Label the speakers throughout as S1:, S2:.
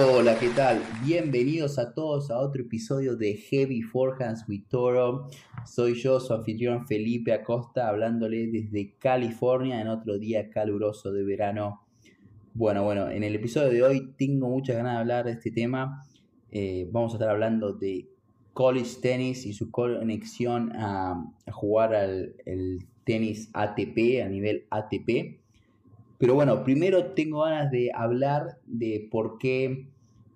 S1: Hola, ¿qué tal? Bienvenidos a todos a otro episodio de Heavy Forehands with Toro. Soy yo, su anfitrión Felipe Acosta, hablándole desde California en otro día caluroso de verano. Bueno, bueno, en el episodio de hoy tengo muchas ganas de hablar de este tema. Eh, vamos a estar hablando de college tennis y su conexión a, jugar al el tenis ATP, a nivel ATP. Pero bueno, primero tengo ganas de hablar de por qué,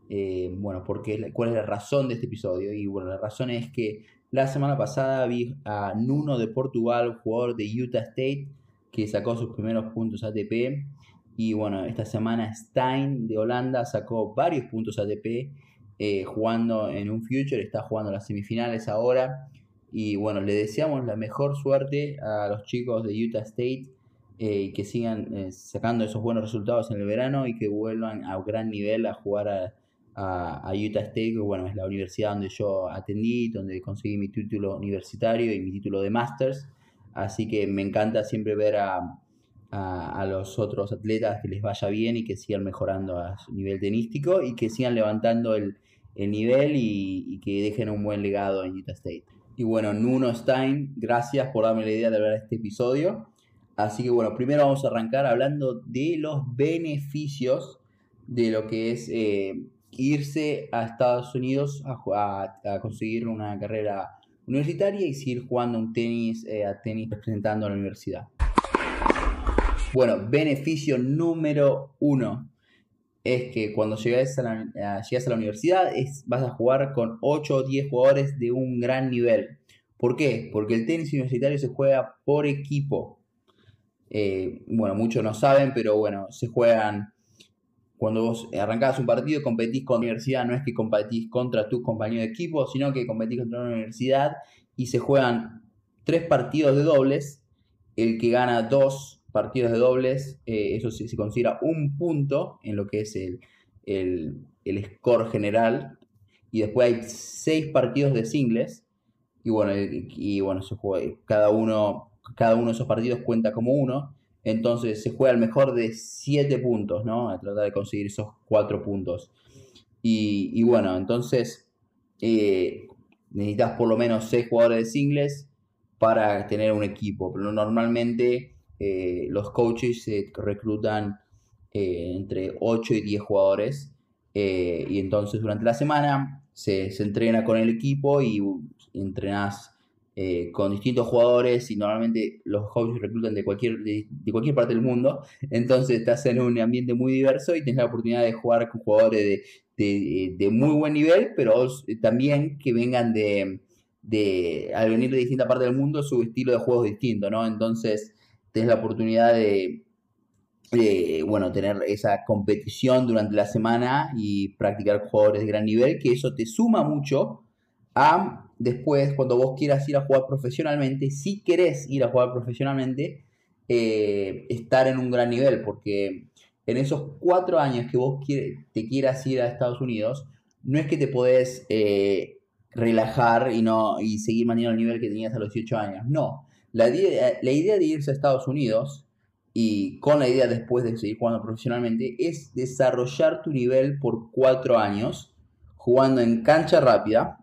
S1: eh, bueno, por cuál es la razón de este episodio. Y bueno, la razón es que la semana pasada vi a Nuno de Portugal, jugador de Utah State, que sacó sus primeros puntos ATP. Y bueno, esta semana Stein de Holanda sacó varios puntos ATP eh, jugando en un Future, está jugando las semifinales ahora. Y bueno, le deseamos la mejor suerte a los chicos de Utah State eh, y que sigan eh, sacando esos buenos resultados en el verano y que vuelvan a gran nivel a jugar a, Utah State, que bueno, es la universidad donde yo atendí, donde conseguí mi título universitario y mi título de Masters. Así que me encanta siempre ver a, a, los otros atletas que les vaya bien y que sigan mejorando a su nivel tenístico y que sigan levantando el, nivel y, y, que dejen un buen legado en Utah State. Y bueno, Nuno Stein, gracias por darme la idea de ver este episodio. Así que bueno, primero vamos a arrancar hablando de los beneficios de lo que es eh, irse a Estados Unidos a, conseguir una carrera universitaria y seguir jugando un tenis eh, a tenis representando a la universidad. Bueno, beneficio número uno es que cuando llegas a la, llegas a la universidad es, vas a jugar con 8 o 10 jugadores de un gran nivel. ¿Por qué? Porque el tenis universitario se juega por equipo. Eh, bueno, muchos no saben, pero bueno, se juegan cuando vos arrancás un partido competís con la universidad, no es que competís contra tus compañeros de equipo, sino que competís contra una universidad y se juegan tres partidos de dobles. El que gana dos partidos de dobles, eh, eso se, considera un punto en lo que es el, el, score general. Y después hay seis partidos de singles. Y bueno, y, bueno se juega, cada uno cada uno de esos partidos cuenta como uno, entonces se juega el mejor de 7 puntos, ¿no? A tratar de conseguir esos 4 puntos. Y, bueno, entonces eh, necesitas por lo menos 6 jugadores de singles para tener un equipo, pero normalmente eh, los coaches se reclutan eh, entre 8 y 10 jugadores y entonces durante la semana se, se entrena con el equipo y entrenas eh, con distintos jugadores y normalmente los coaches reclutan de cualquier, de, cualquier parte del mundo, entonces estás en un ambiente muy diverso y tienes la oportunidad de jugar con jugadores de, de, muy buen nivel, pero también que vengan de, de, al venir de distintas partes del mundo, su estilo de juego es distinto, ¿no? Entonces tienes la oportunidad de, bueno, tener esa competición durante la semana y practicar jugadores de gran nivel, que eso te suma mucho a después, cuando vos quieras ir a jugar profesionalmente, si querés ir a jugar profesionalmente, eh, estar en un gran nivel, porque en esos cuatro años que vos te quieras ir a Estados Unidos, no es que te podés eh, relajar y, no, y seguir manteniendo el nivel que tenías a los 18 años. No, la idea, la idea de irse a Estados Unidos y con la idea después de seguir jugando profesionalmente es desarrollar tu nivel por cuatro años jugando en cancha rápida,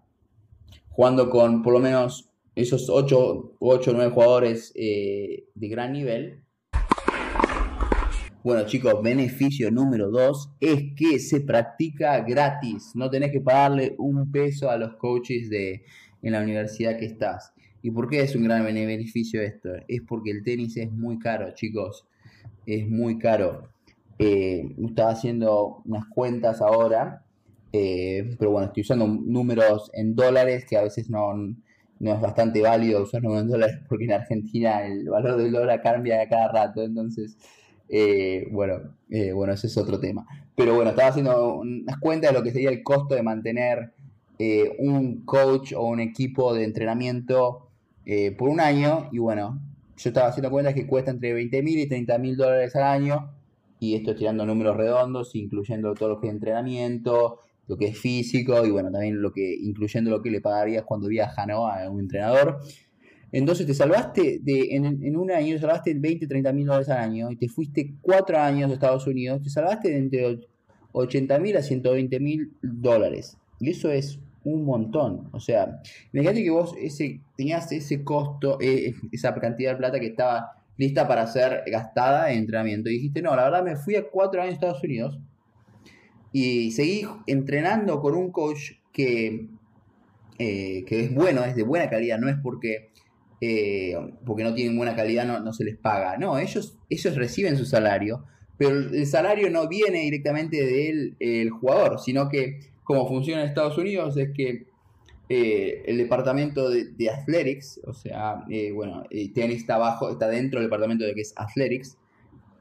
S1: jugando con por lo menos esos 8 o 9 jugadores eh, de gran nivel. Bueno chicos, beneficio número 2 es que se practica gratis. No tenés que pagarle un peso a los coaches de, en la universidad que estás. ¿Y por qué es un gran beneficio esto? Es porque el tenis es muy caro, chicos. Es muy caro. Eh, estaba haciendo unas cuentas ahora eh, pero bueno, estoy usando números en dólares que a veces no, no es bastante válido usar números en dólares porque en Argentina el valor del dólar cambia cada rato. Entonces, eh, bueno, eh, bueno, ese es otro tema. Pero bueno, estaba haciendo unas cuentas de lo que sería el costo de mantener un coach o un equipo de entrenamiento por un año. Y bueno, yo estaba haciendo cuentas que cuesta entre 20 mil y 30 mil dólares al año. Y esto tirando números redondos, incluyendo todo lo que es entrenamiento, lo que es físico y bueno, también lo que, incluyendo lo que le pagarías cuando viaja ¿no? a un entrenador. Entonces te salvaste de, en, un año, salvaste 20, 30 mil dólares al año y te fuiste cuatro años a Estados Unidos, te salvaste de entre 80 mil a 120 mil dólares. Y eso es un montón. O sea, imagínate que vos ese, tenías ese costo, eh, esa cantidad de plata que estaba lista para ser gastada en entrenamiento. Y dijiste, no, la verdad me fui a cuatro años a Estados Unidos y seguí entrenando con un coach que, eh, que es bueno, es de buena calidad, no es porque, eh, porque no tienen buena calidad, no, no, se les paga. No, ellos, ellos reciben su salario, pero el salario no viene directamente del el jugador, sino que como funciona en Estados Unidos es que eh, el departamento de, Athletics, o sea, bueno, tenis está abajo, está dentro del departamento de que es Athletics,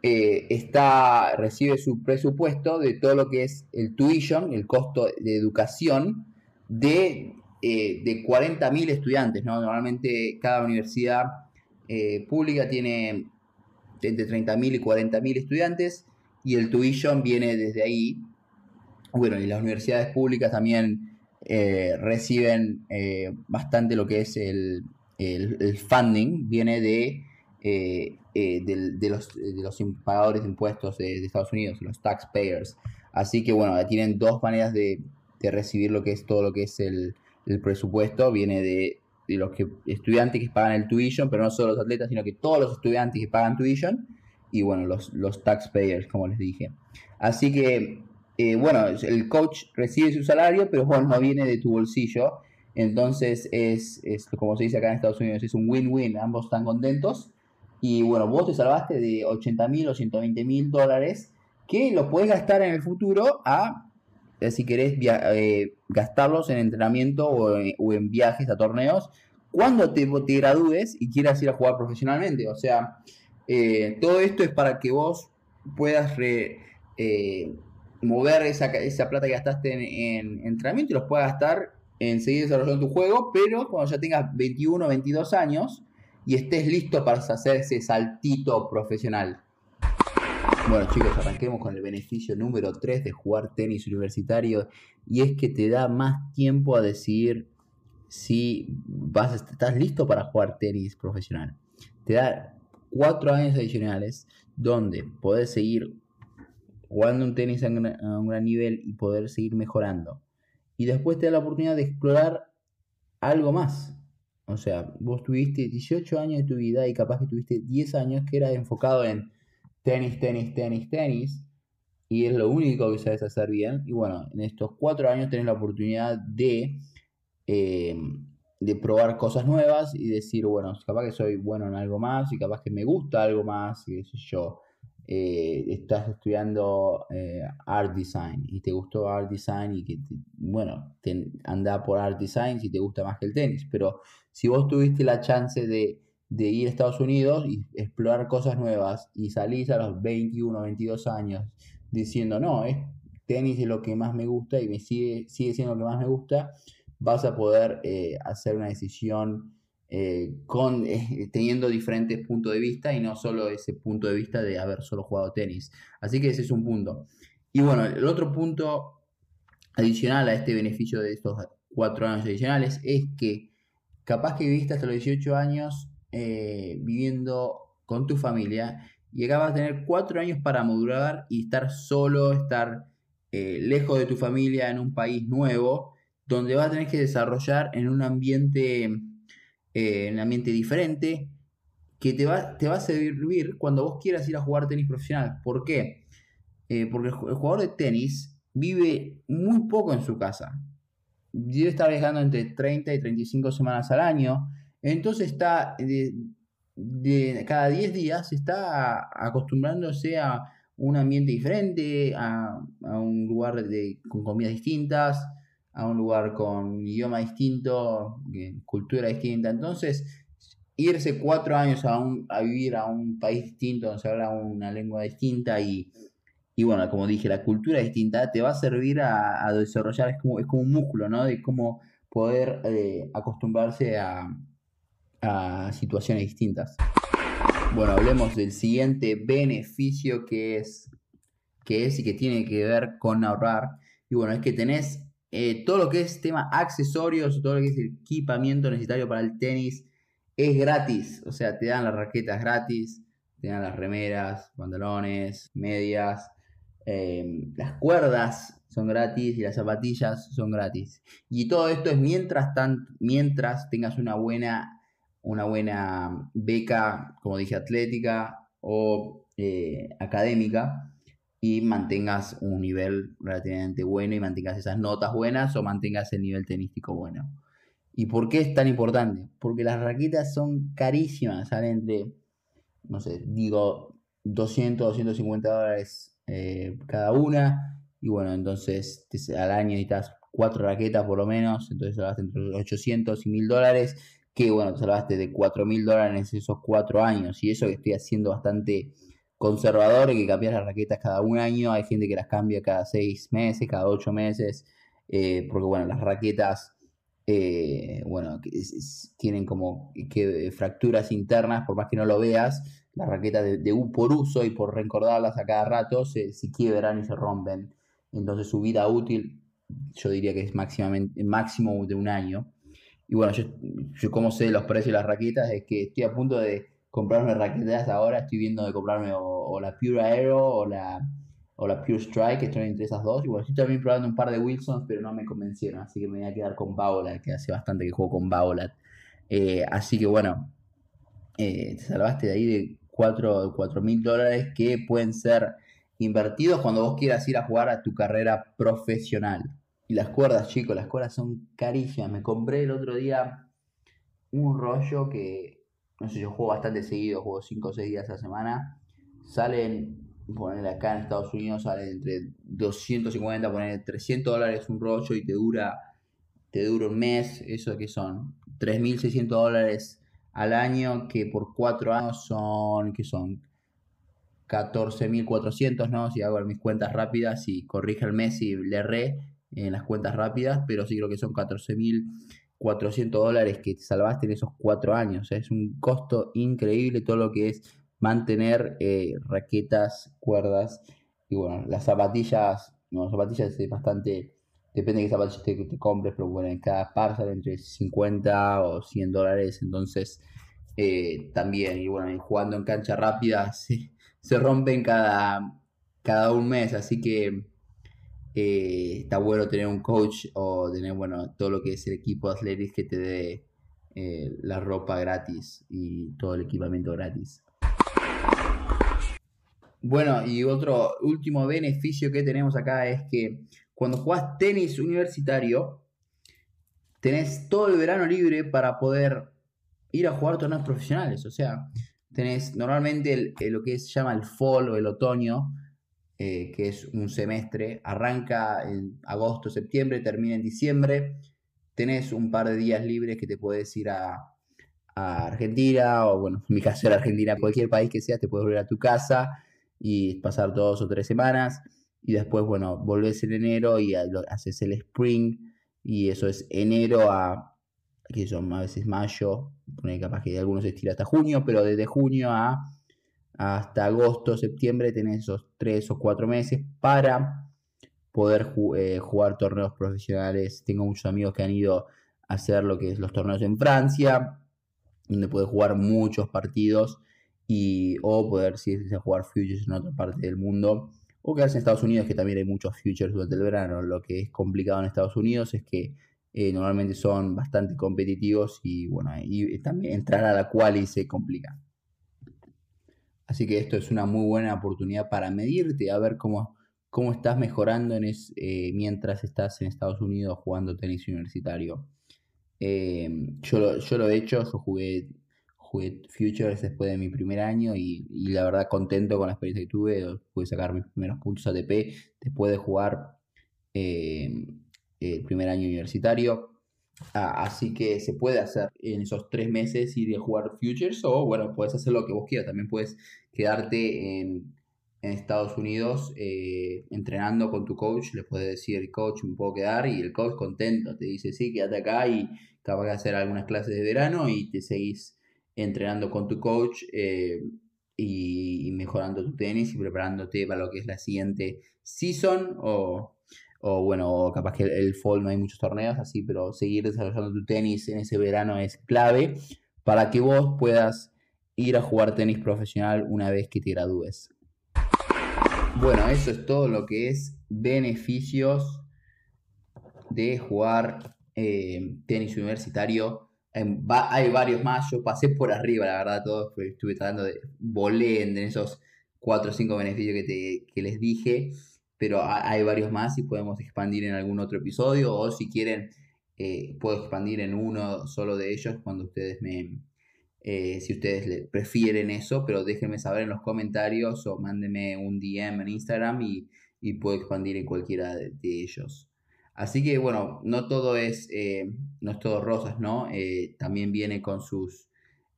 S1: está, recibe su presupuesto de todo lo que es el tuition, el costo de educación de, de 40.000 estudiantes, ¿no? Normalmente cada universidad pública tiene entre 30.000 y 40.000 estudiantes y el tuition viene desde ahí. Bueno, y las universidades públicas también eh, reciben eh, bastante lo que es el, funding, viene de, eh, de, los, de los pagadores de impuestos de, Estados Unidos, los taxpayers. Así que bueno, tienen dos maneras de, recibir lo que es todo lo que es el, presupuesto, viene de, los que, estudiantes que pagan el tuition, pero no solo los atletas, sino que todos los estudiantes que pagan tuition, y bueno, los, los taxpayers, como les dije. Así que eh, bueno, el coach recibe su salario, pero bueno, no viene de tu bolsillo. Entonces es, como se dice acá en Estados Unidos, es un win-win, ambos están contentos. Y bueno, vos te salvaste de 80 mil o 120 mil dólares que los puedes gastar en el futuro a, eh, si querés, eh, gastarlos en entrenamiento o en, viajes a torneos cuando te, gradúes y quieras ir a jugar profesionalmente. O sea, todo esto es para que vos puedas re, mover esa, esa plata que gastaste en, entrenamiento y los puedas gastar en seguir desarrollando tu juego, pero cuando ya tengas 21 o 22 años y estés listo para hacer ese saltito profesional. Bueno chicos, arranquemos con el beneficio número 3 de jugar tenis universitario y es que te da más tiempo a decidir si vas, estás listo para jugar tenis profesional. Te da 4 años adicionales donde podés seguir jugando un tenis a un, gran nivel y poder seguir mejorando. Y después te da la oportunidad de explorar algo más. O sea, vos tuviste 18 años de tu vida y capaz que tuviste 10 años que era enfocado en tenis, tenis, tenis, tenis. Y es lo único que sabes hacer bien. Y bueno, en estos 4 años tenés la oportunidad de, eh, de probar cosas nuevas y decir, bueno, capaz que soy bueno en algo más y capaz que me gusta algo más, qué sé yo. Eh, estás estudiando eh, art design y te gustó art design y que, bueno, anda por art design si te gusta más que el tenis, pero si vos tuviste la chance de, ir a Estados Unidos y explorar cosas nuevas y salís a los 21, 22 años diciendo, no, es tenis es lo que más me gusta y me sigue, sigue siendo lo que más me gusta, vas a poder eh, hacer una decisión eh, con, eh, teniendo diferentes puntos de vista y no solo ese punto de vista de haber solo jugado tenis. Así que ese es un punto. Y bueno, el otro punto adicional a este beneficio de estos cuatro años adicionales es que capaz que viviste hasta los 18 años eh, viviendo con tu familia y acabas de tener cuatro años para madurar y estar solo, estar lejos de tu familia en un país nuevo, donde vas a tener que desarrollar en un ambiente en un ambiente diferente, que te va, te va a servir cuando vos quieras ir a jugar tenis profesional. ¿Por qué? Eh, porque el jugador de tenis vive muy poco en su casa. Debe estar viajando entre 30 y 35 semanas al año. Entonces está de, cada 10 días está acostumbrándose a un ambiente diferente, a, un lugar de, con comidas distintas, a un lugar con idioma distinto, cultura distinta. Entonces, irse cuatro años a, a vivir a un país distinto, donde se habla una lengua distinta y, y bueno, como dije, la cultura distinta te va a servir a, desarrollar, es como, es como un músculo, ¿no? De cómo poder eh, acostumbrarse a, a situaciones distintas. Bueno, hablemos del siguiente beneficio que es, que es y que tiene que ver con ahorrar. Y bueno, es que tenés eh, todo lo que es tema accesorios, todo lo que es equipamiento necesario para el tenis es gratis. O sea, te dan las raquetas gratis, te dan las remeras, pantalones, medias, eh, las cuerdas son gratis y las zapatillas son gratis. Y todo esto es mientras, mientras tengas una buena, una buena beca, como dije, atlética o eh, académica y mantengas un nivel relativamente bueno y mantengas esas notas buenas o mantengas el nivel tenístico bueno. ¿Y por qué es tan importante? Porque las raquetas son carísimas, salen entre, no sé, digo, 200, 250 dólares eh, cada una. Y bueno, entonces al año necesitas cuatro raquetas por lo menos, entonces salvaste entre 800 y 1000 dólares, que bueno, te salvaste de 4000 dólares esos cuatro años. Y eso que estoy haciendo bastante conservador, que cambias las raquetas cada un año, hay gente que las cambia cada seis meses, cada ocho meses, eh, porque bueno, las raquetas... Eh, bueno, tienen como que fracturas internas, por más que no lo veas, las raquetas de, de, por uso y por recordarlas a cada rato se, quiebran y se rompen. Entonces su vida útil yo diría que es máximamente, máximo de un año. Y bueno, yo, yo como sé los precios de las raquetas, es que estoy a punto de comprarme raquetas ahora, estoy viendo de comprarme o, la Pure Aero o la, o la Pure Strike, estoy entre esas dos. Y bueno, estoy también probando un par de Wilsons, pero no me convencieron, así que me voy a quedar con Baolat, que hace bastante que juego con Baolat. Eh, así que bueno, eh, te salvaste de ahí de 4 mil dólares que pueden ser invertidos cuando vos quieras ir a jugar a tu carrera profesional. Y las cuerdas, chicos, las cuerdas son carísimas. Me compré el otro día un rollo que, no sé, yo juego bastante seguido, juego 5 o 6 días a la semana. Salen, poner acá en Estados Unidos, salen entre 250, poner 300 dólares un rollo y te dura, te dura un mes. ¿Eso que son? 3.600 dólares al año, que por cuatro años son, que son 14.400, ¿no? Si hago mis cuentas rápidas y corrige el mes y le erré en las cuentas rápidas, pero sí creo que son 14.400 dólares que te salvaste en esos cuatro años. Es un costo increíble todo lo que es mantener eh, raquetas, cuerdas y bueno, las zapatillas, no, las zapatillas es bastante depende de qué zapatillas te, compres, pero bueno, en cada par sale entre 50 o 100 dólares, entonces eh, también, y bueno, jugando en cancha rápida se, se rompen cada, cada un mes, así que eh, está bueno tener un coach o tener, bueno, todo lo que es el equipo Athletics que te dé la ropa gratis y todo el equipamiento gratis. Bueno, y otro último beneficio que tenemos acá es que cuando jugás tenis universitario, tenés todo el verano libre para poder ir a jugar torneos profesionales. O sea, tenés normalmente lo que se llama el fall o el otoño, eh, que es un semestre, arranca en agosto, septiembre, termina en diciembre. Tenés un par de días libres que te puedes ir a, Argentina, o bueno, en mi caso era Argentina, cualquier país que sea, te puedes volver a tu casa y pasar dos o tres semanas y después, bueno, volvés en enero y haces el spring y eso es enero a, que son a veces mayo, capaz que algunos se estira hasta junio, pero desde junio a hasta agosto, septiembre tenés esos tres o cuatro meses para poder eh, jugar torneos profesionales. Tengo muchos amigos que han ido a hacer lo que es los torneos en Francia, donde puedes jugar muchos partidos y o poder si a jugar futures en otra parte del mundo o quedarse en Estados Unidos, que también hay muchos futures durante el verano. Lo que es complicado en Estados Unidos es que eh, normalmente son bastante competitivos y bueno, y también entrar a la cual y se complica. Así que esto es una muy buena oportunidad para medirte, a ver cómo, cómo estás mejorando eh, mientras estás en Estados Unidos jugando tenis universitario. Eh, yo, yo lo he hecho, yo jugué jugué Futures después de mi primer año y, la verdad contento con la experiencia que tuve. Pude sacar mis primeros puntos ATP después de jugar eh, el primer año universitario. Así que se puede hacer en esos tres meses ir a jugar Futures o bueno, puedes hacer lo que vos quieras. También puedes quedarte en, Estados Unidos eh, entrenando con tu coach. Le puedes decir, coach, me puedo quedar y el coach contento. Te dice, sí, quédate acá y capaz de hacer algunas clases de verano y te seguís entrenando con tu coach eh, y, mejorando tu tenis y preparándote para lo que es la siguiente season o, o bueno, capaz que el, fall no hay muchos torneos así, pero seguir desarrollando tu tenis en ese verano es clave para que vos puedas ir a jugar tenis profesional una vez que te gradúes. Bueno, eso es todo lo que es beneficios de jugar eh, tenis universitario. Hay varios más, yo pasé por arriba, la verdad, todos, estuve tratando de volé en esos 4 o 5 beneficios que, te, les dije, pero hay varios más y podemos expandir en algún otro episodio o si quieren, eh, puedo expandir en uno solo de ellos cuando ustedes me, eh, si ustedes prefieren eso, pero déjenme saber en los comentarios o mándenme un DM en Instagram y, puedo expandir en cualquiera de, ellos. Así que bueno, no todo es, eh, no es todo rosas, ¿no? Eh, también viene con sus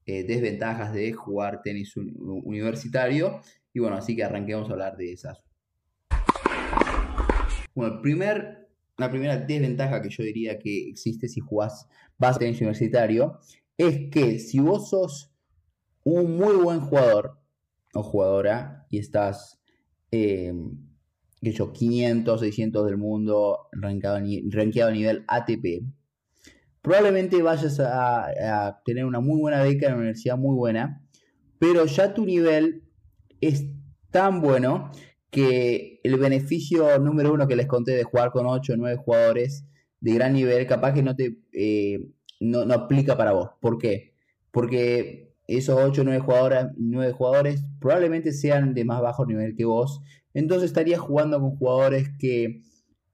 S1: desventajas de jugar tenis universitario. Y bueno, así que arranquemos a hablar de esas. Bueno, la primera desventaja que yo diría que existe si jugás vas tenis universitario es que si vos sos un muy buen jugador o jugadora y estás, eh, yo, 500, 600 del mundo, rankeado, a nivel ATP, probablemente vayas a, tener una muy buena beca en una universidad muy buena, pero ya tu nivel es tan bueno que el beneficio número uno que les conté de jugar con 8 o 9 jugadores de gran nivel, capaz que no te... Eh, no, no aplica para vos. ¿Por qué? Porque esos 8 o 9 jugadores, 9 jugadores probablemente sean de más bajo nivel que vos. Entonces estarías jugando con jugadores que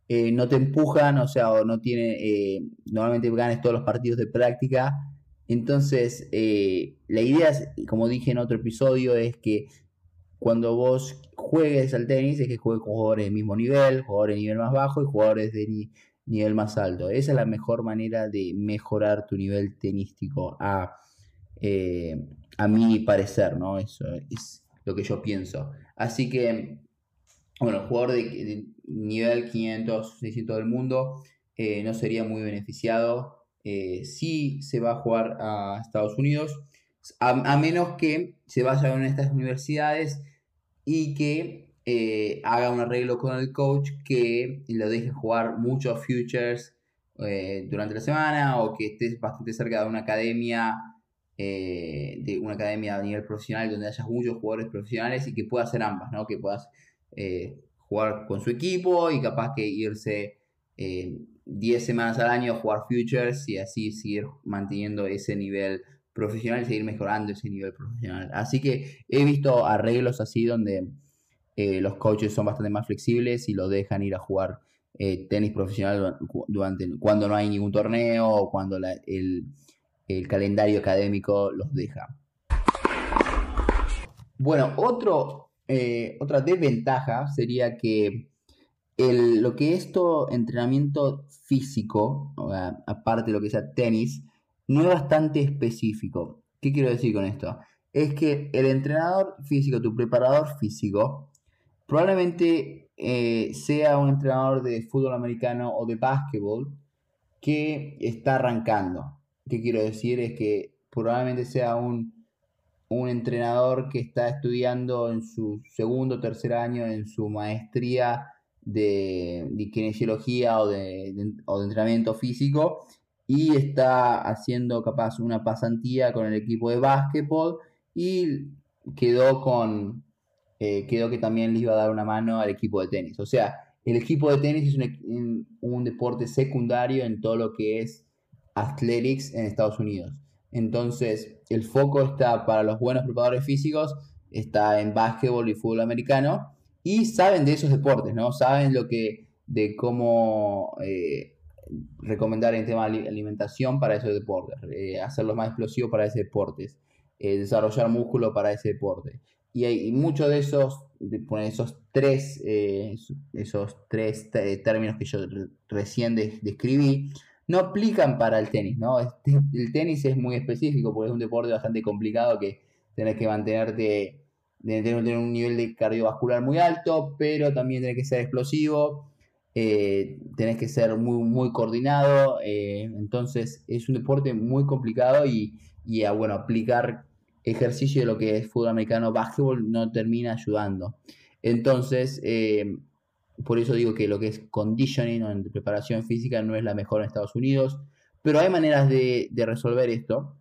S1: eh, no te empujan, o sea, o no tiene, eh, normalmente ganes todos los partidos de práctica. Entonces, eh, la idea, es, como dije en otro episodio, es que cuando vos juegues al tenis, es que juegues con jugadores de mismo nivel, jugadores de nivel más bajo y jugadores de, nivel más alto. Esa es la mejor manera de mejorar tu nivel tenístico, a, eh, a mi parecer, ¿no? Eso es lo que yo pienso. Así que, bueno, el jugador de, nivel 500, 600 del mundo eh, no sería muy beneficiado eh, si se va a jugar a Estados Unidos, a menos que se vaya a una de estas universidades y que haga un arreglo con el coach que lo deje jugar muchos futures durante la semana o que estés bastante cerca de una academia eh, de una academia a nivel profesional donde haya muchos jugadores profesionales y que pueda hacer ambas, ¿no? que puedas jugar con su equipo y capaz que irse 10 semanas al año a jugar futures y así seguir manteniendo ese nivel profesional y seguir mejorando ese nivel profesional. Así que he visto arreglos así donde eh, los coaches son bastante más flexibles y lo dejan ir a jugar eh, tenis profesional durante, cuando no hay ningún torneo o cuando el, calendario académico los deja. Bueno, eh, otra desventaja sería que lo que es todo entrenamiento físico, aparte de lo que sea tenis, no es bastante específico. ¿Qué quiero decir con esto? Es que el entrenador físico, tu preparador físico, probablemente eh, sea un entrenador de fútbol americano o de básquetbol que está arrancando. ¿Qué quiero decir? Es que probablemente sea un, un entrenador que está estudiando en su segundo o tercer año en su maestría de, de kinesiología o de, o de entrenamiento físico y está haciendo capaz una pasantía con el equipo de básquetbol y quedó con, eh, quedó que también le iba a dar una mano al equipo de tenis. O sea, el equipo de tenis es un, deporte secundario en todo lo que es athletics en Estados Unidos. Entonces, el foco está para los buenos preparadores físicos, está en básquetbol y fútbol americano, y saben de esos deportes, ¿no? Saben lo que, de cómo eh, recomendar en tema de alimentación para esos deportes, eh, hacerlos más explosivos para esos deportes, desarrollar músculo para ese deporte y, hay, muchos de esos, esos tres, eh, esos tres términos que yo recién describí, no aplican para el tenis, ¿no? El tenis es muy específico porque es un deporte bastante complicado que tenés que mantenerte, tener un nivel de cardiovascular muy alto, pero también tenés que ser explosivo, eh, tenés que ser muy, muy coordinado, eh, entonces es un deporte muy complicado y, y a, bueno, aplicar ejercicio de lo que es fútbol americano, básquetbol, no termina ayudando. Entonces, eh, por eso digo que lo que es conditioning o preparación física no es la mejor en Estados Unidos, pero hay maneras de, resolver esto.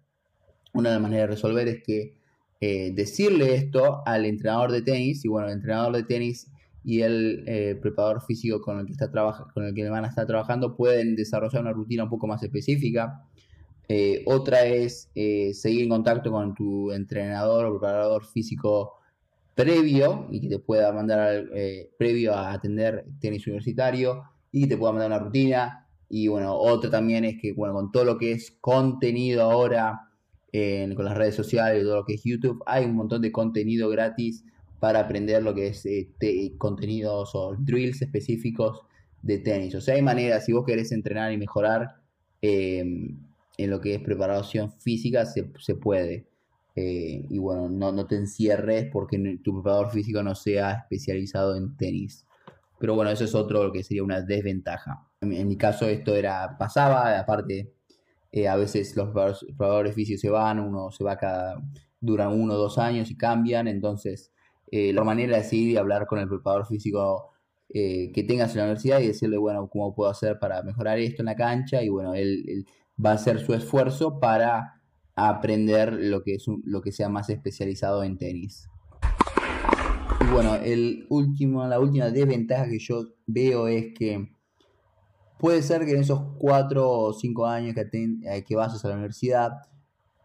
S1: Una de las maneras de resolver es que eh, decirle esto al entrenador de tenis, y bueno, el entrenador de tenis y el eh, preparador físico con el que está con el que van a estar trabajando pueden desarrollar una rutina un poco más específica. Eh, otra es seguir en contacto con tu entrenador o preparador físico previo y que te pueda mandar previo a atender tenis universitario y que te pueda mandar una rutina. Y bueno, otra también es que bueno, con todo lo que es contenido ahora con las redes sociales, todo lo que es YouTube, hay un montón de contenido gratis para aprender lo que es eh, contenidos o drills específicos de tenis. O sea, hay maneras, si vos querés entrenar y mejorar em, en lo que es preparación física, se, puede. Eh, y bueno, no, te encierres porque tu preparador físico no sea especializado en tenis. Pero bueno, eso es otro lo que sería una desventaja. En, mi caso esto era pasaba, aparte eh, a veces los preparadores físicos se van, uno se va cada, duran uno o dos años y cambian, entonces eh, la manera de ir y hablar con el preparador físico que tengas en la universidad y decirle, bueno, cómo puedo hacer para mejorar esto en la cancha y bueno, él, va a hacer su esfuerzo para aprender lo que, es lo que sea más especializado en tenis. Y bueno, el último, la última desventaja que yo veo es que puede ser que en esos cuatro o cinco años que, eh, que vas a la universidad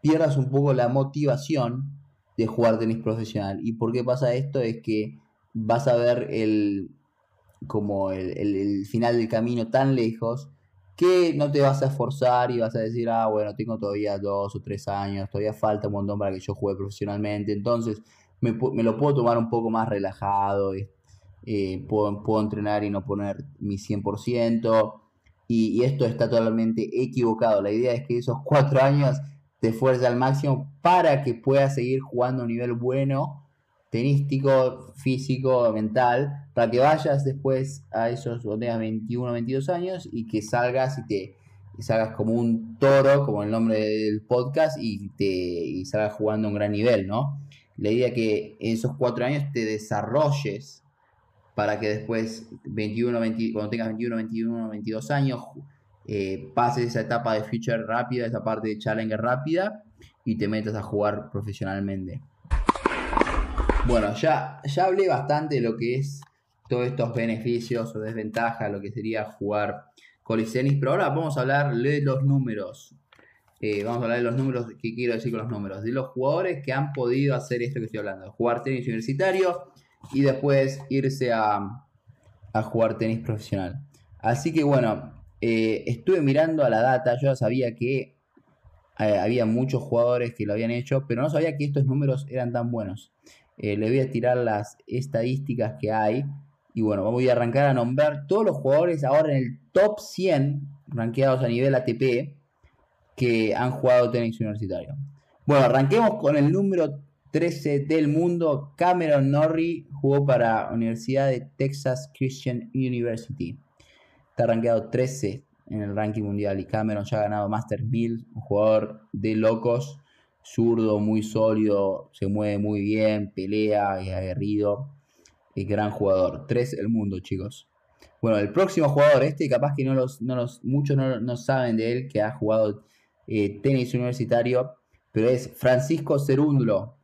S1: pierdas un poco la motivación de jugar tenis profesional. ¿Y por qué pasa esto? Es que vas a ver el como el, final del camino tan lejos que no te vas a esforzar y vas a decir, ah, bueno, tengo todavía dos o tres años, todavía falta un montón para que yo juegue profesionalmente, entonces me, lo puedo tomar un poco más relajado, eh, puedo, puedo, entrenar y no poner mi 100%, y, y esto está totalmente equivocado. La idea es que esos cuatro años te esfuerces al máximo para que puedas seguir jugando a un nivel bueno, tenístico, físico, mental, para que vayas después a esos donde tengas 21, 22 años y que salgas y te salgas como un toro, como el nombre del podcast, y te y salgas jugando a un gran nivel, ¿no? La idea es que en esos cuatro años te desarrolles para que después, 21, cuando tengas 21, 21, 22 años, eh, pases esa etapa de future rápida, esa parte de challenger rápida y te metas a jugar profesionalmente. Bueno, ya, ya hablé bastante de lo que es todos estos beneficios o desventajas, lo que sería jugar colisenis, pero ahora vamos a hablar de los números. Eh, vamos a hablar de los números, ¿qué quiero decir con los números? De los jugadores que han podido hacer esto que estoy hablando, jugar tenis universitario y después irse a, a jugar tenis profesional. Así que bueno, eh, estuve mirando a la data, yo sabía que eh, había muchos jugadores que lo habían hecho, pero no sabía que estos números eran tan buenos. Eh, le voy a tirar las estadísticas que hay. Y bueno, voy a arrancar a nombrar todos los jugadores ahora en el top 100, rankeados a nivel ATP, que han jugado tenis universitario. Bueno, arranquemos con el número 13 del mundo. Cameron Norrie jugó para Universidad de Texas Christian University. Está rankeado 13 en el ranking mundial y Cameron ya ha ganado Master 1000, un jugador de locos, zurdo, muy sólido, se mueve muy bien, pelea, es aguerrido, es gran jugador. 3 el mundo, chicos. Bueno, el próximo jugador, este capaz que no los, no los, muchos no, saben de él, que ha jugado eh, tenis universitario, pero es Francisco Cerúndulo,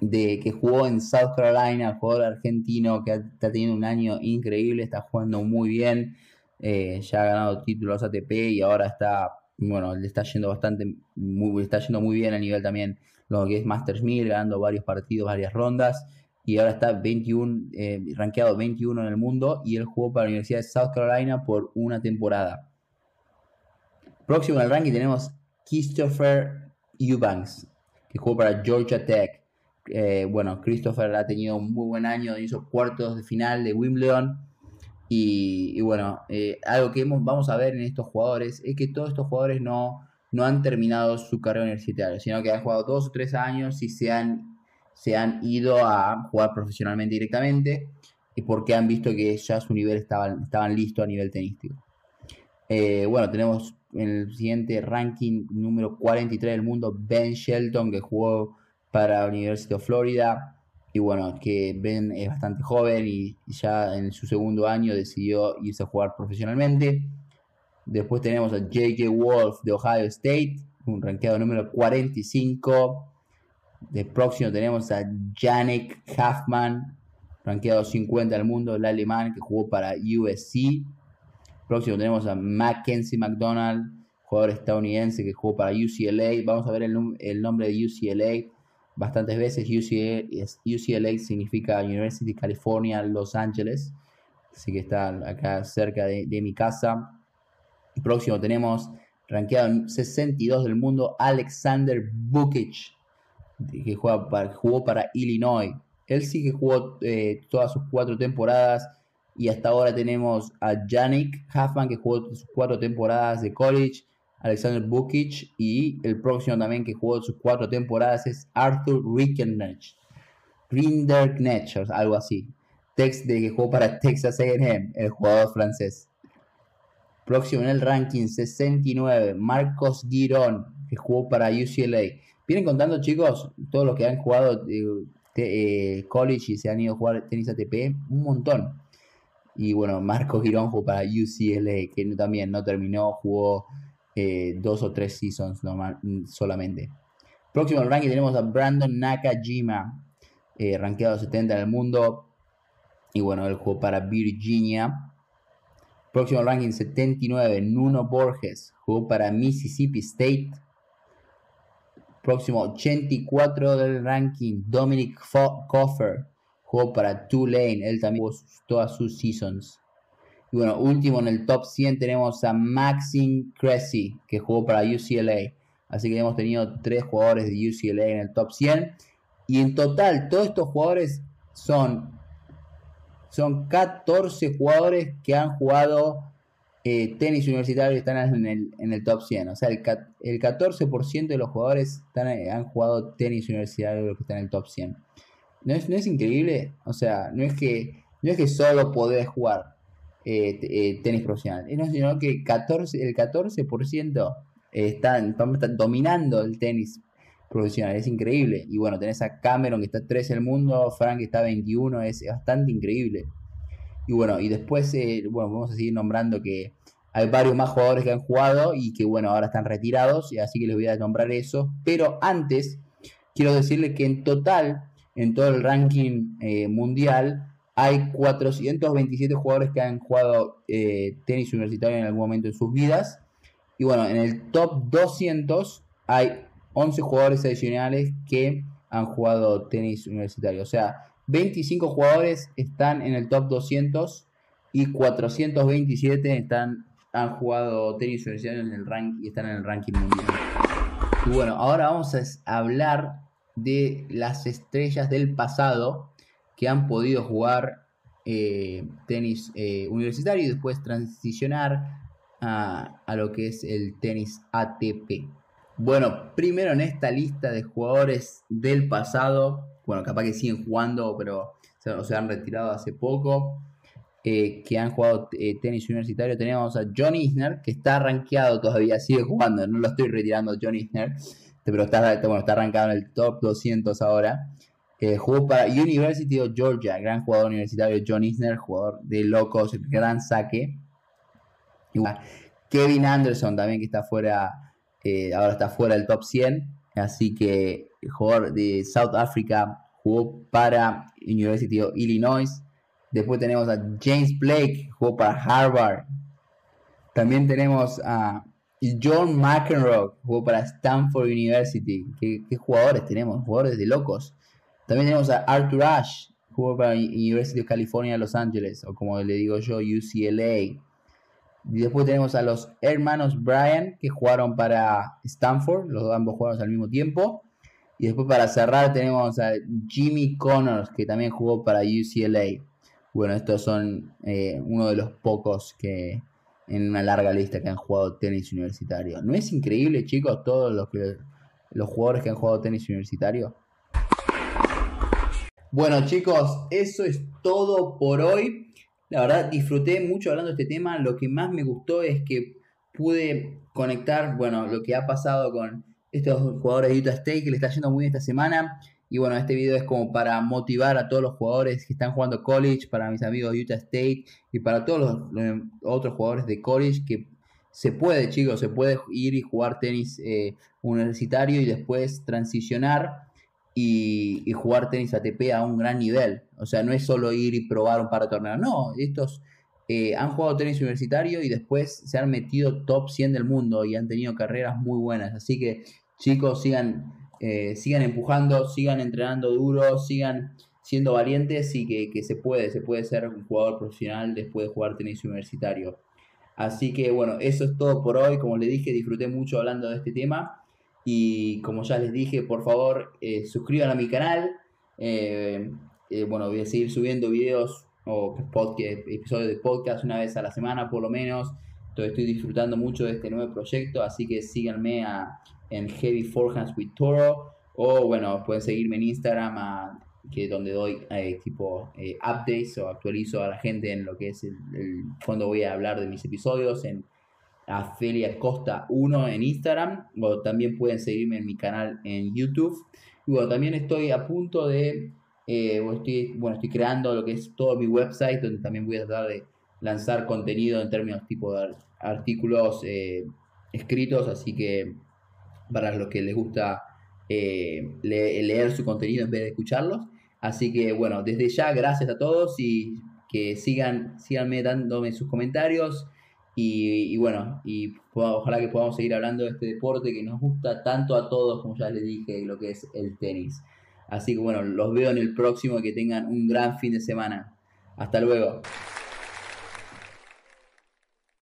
S1: de, que jugó en South Carolina, jugador argentino que está teniendo un año increíble, está jugando muy bien. Eh, ya ha ganado títulos ATP y ahora está, bueno, le está yendo bastante, muy, está yendo muy bien a nivel también lo que es Masters 1000, ganando varios partidos, varias rondas. Y ahora está 21, eh, rankeado 21 en el mundo y él jugó para la Universidad de South Carolina por una temporada. Próximo en el ranking tenemos Christopher Eubanks, que jugó para Georgia Tech. Eh, bueno, Christopher ha tenido un muy buen año, hizo cuartos de final de Wimbledon y, bueno, eh, algo que vamos a ver en estos jugadores es que todos estos jugadores no, no han terminado su carrera universitaria, sino que han jugado dos o tres años y se han, se han ido a jugar profesionalmente directamente y porque han visto que ya su nivel estaban, estaban listos a nivel tenístico. Eh, bueno, tenemos en el siguiente ranking número 43 del mundo Ben Shelton que jugó para la University of Florida y bueno, que Ben es bastante joven y ya en su segundo año decidió irse a jugar profesionalmente. Después tenemos a J.K. Wolf de Ohio State, un ranqueado número 45. De próximo tenemos a Janek Huffman rankeado 50 del mundo, el alemán que jugó para USC. Próximo tenemos a Mackenzie McDonald, jugador estadounidense que jugó para UCLA. Vamos a ver el, nombre de UCLA bastantes veces. UCLA, significa University of California, Los Ángeles. Así que está acá cerca de, mi casa. Próximo tenemos rankeado en 62 del mundo Alexander Bukic, que jugó para Illinois. Él sí que jugó eh, todas sus cuatro temporadas y hasta ahora tenemos a Yannick Huffman que jugó sus cuatro temporadas de college, Alexander Bukic y el próximo también que jugó sus cuatro temporadas es Arthur Rinderknecht, Rinderknecht, algo así. Text de que jugó para Texas A&M, el jugador francés. Próximo en el ranking 69, Marcos Girón, que jugó para UCLA. Vienen contando, chicos, todos los que han jugado eh, eh, college y se han ido a jugar tenis ATP, un montón. Y bueno, Marcos Girón jugó para UCLA, que también no terminó, jugó eh, dos o tres seasons solamente. Próximo al ranking tenemos a Brandon Nakajima, eh, rankeado 70 en el mundo. Y bueno, él jugó para Virginia. Próximo al ranking 79, Nuno Borges, jugó para Mississippi State. Próximo 84 del ranking, Dominic Coffer, jugó para Tulane, él también jugó todas sus seasons. Y bueno, último en el top 100 tenemos a Maxine Cressy, que jugó para UCLA. Así que hemos tenido tres jugadores de UCLA en el top 100. Y en total, todos estos jugadores son, son 14 jugadores que han jugado eh, tenis universitario y están en el, en el, top 100. O sea, el, el 14% de los jugadores están, han jugado tenis universitario que están en el top 100. ¿No es, ¿No es increíble? O sea, no es que, no es que solo podés jugar eh, eh, tenis profesional, sino que 14, el 14% están, están dominando el tenis profesional, es increíble. Y bueno, tenés a Cameron que está 3 en el mundo, Frank que está 21, es bastante increíble. Y bueno, y después, eh, bueno, vamos a seguir nombrando que hay varios más jugadores que han jugado y que bueno, ahora están retirados, y así que les voy a nombrar eso. Pero antes, quiero decirles que en total, en todo el ranking mundial, hay 427 jugadores que han jugado eh, tenis universitario en algún momento en sus vidas. Y bueno, en el top 200 hay 11 jugadores adicionales que han jugado tenis universitario. O sea, 25 jugadores están en el top 200 y 427 están, han jugado tenis universitario en el rank, y están en el ranking mundial. Y bueno, ahora vamos a hablar de las estrellas del pasado que han podido jugar eh, tenis eh, universitario y después transicionar a, a lo que es el tenis ATP. Bueno, primero en esta lista de jugadores del pasado bueno, capaz que siguen jugando, pero se, han retirado hace poco, eh, que han jugado tenis universitario. Tenemos a John Isner, que está rankeado todavía, sigue jugando, no lo estoy retirando John Isner, pero está, está arrancado en el top 200 ahora. Jugó para University of Georgia, gran jugador universitario John Isner, jugador de locos, gran saque. Kevin Anderson también que está fuera, ahora está fuera del top 100, así que jugador de South Africa, jugó para University of Illinois. Después tenemos a James Blake, jugó para Harvard. También tenemos a John McEnroe, jugó para Stanford University. ¿Qué, jugadores tenemos? Jugadores de locos. También tenemos a Arthur Ashe, jugó para University of California, Los Ángeles, o como le digo yo, UCLA. Y después tenemos a los hermanos Bryan, que jugaron para Stanford, los ambos jugaron al mismo tiempo. Y después para cerrar tenemos a Jimmy Connors, que también jugó para UCLA. Bueno, estos son eh, uno de los pocos que en una larga lista que han jugado tenis universitario. ¿No es increíble, chicos, todos los, los jugadores que han jugado tenis universitario? Bueno, chicos, eso es todo por hoy. La verdad, disfruté mucho hablando de este tema. Lo que más me gustó es que pude conectar, bueno, lo que ha pasado con estos jugadores de Utah State que le está yendo muy bien esta semana. Y bueno, este video es como para motivar a todos los jugadores que están jugando college, para mis amigos de Utah State y para todos los, otros jugadores de college que se puede, chicos, se puede ir y jugar tenis eh, universitario y después transicionar y, jugar tenis ATP a un gran nivel. O sea, no es solo ir y probar un par de torneos. No, estos eh, han jugado tenis universitario y después se han metido top 100 del mundo y han tenido carreras muy buenas. Así que chicos, sigan, eh, sigan empujando, sigan entrenando duro, sigan siendo valientes y que, que, se puede, se puede ser un jugador profesional después de jugar tenis universitario. Así que bueno, eso es todo por hoy. Como les dije, disfruté mucho hablando de este tema. Y como ya les dije, por favor, eh, suscriban a mi canal. Eh, eh, bueno, voy a seguir subiendo videos o episodios de podcast una vez a la semana por lo menos. Entonces estoy disfrutando mucho de este nuevo proyecto, así que síganme a, en Heavy Forehands with Toro. O bueno, pueden seguirme en Instagram, a, que donde doy tipo updates o actualizo a la gente en lo que es el, cuando voy a hablar de mis episodios, en a Felia Costa 1 en Instagram, o también pueden seguirme en mi canal en YouTube. Y bueno, también estoy a punto de, eh, estoy, bueno, estoy creando lo que es todo mi website, donde también voy a tratar de lanzar contenido en términos tipo de artículos eh, escritos, así que para los que les gusta eh, leer su contenido en vez de escucharlos. Así que bueno, desde ya gracias a todos y que sigan, síganme dándome sus comentarios. Y, bueno, y ojalá que podamos seguir hablando de este deporte que nos gusta tanto a todos, como ya les dije, lo que es el tenis. Así que bueno, los veo en el próximo, que tengan un gran fin de semana. Hasta luego.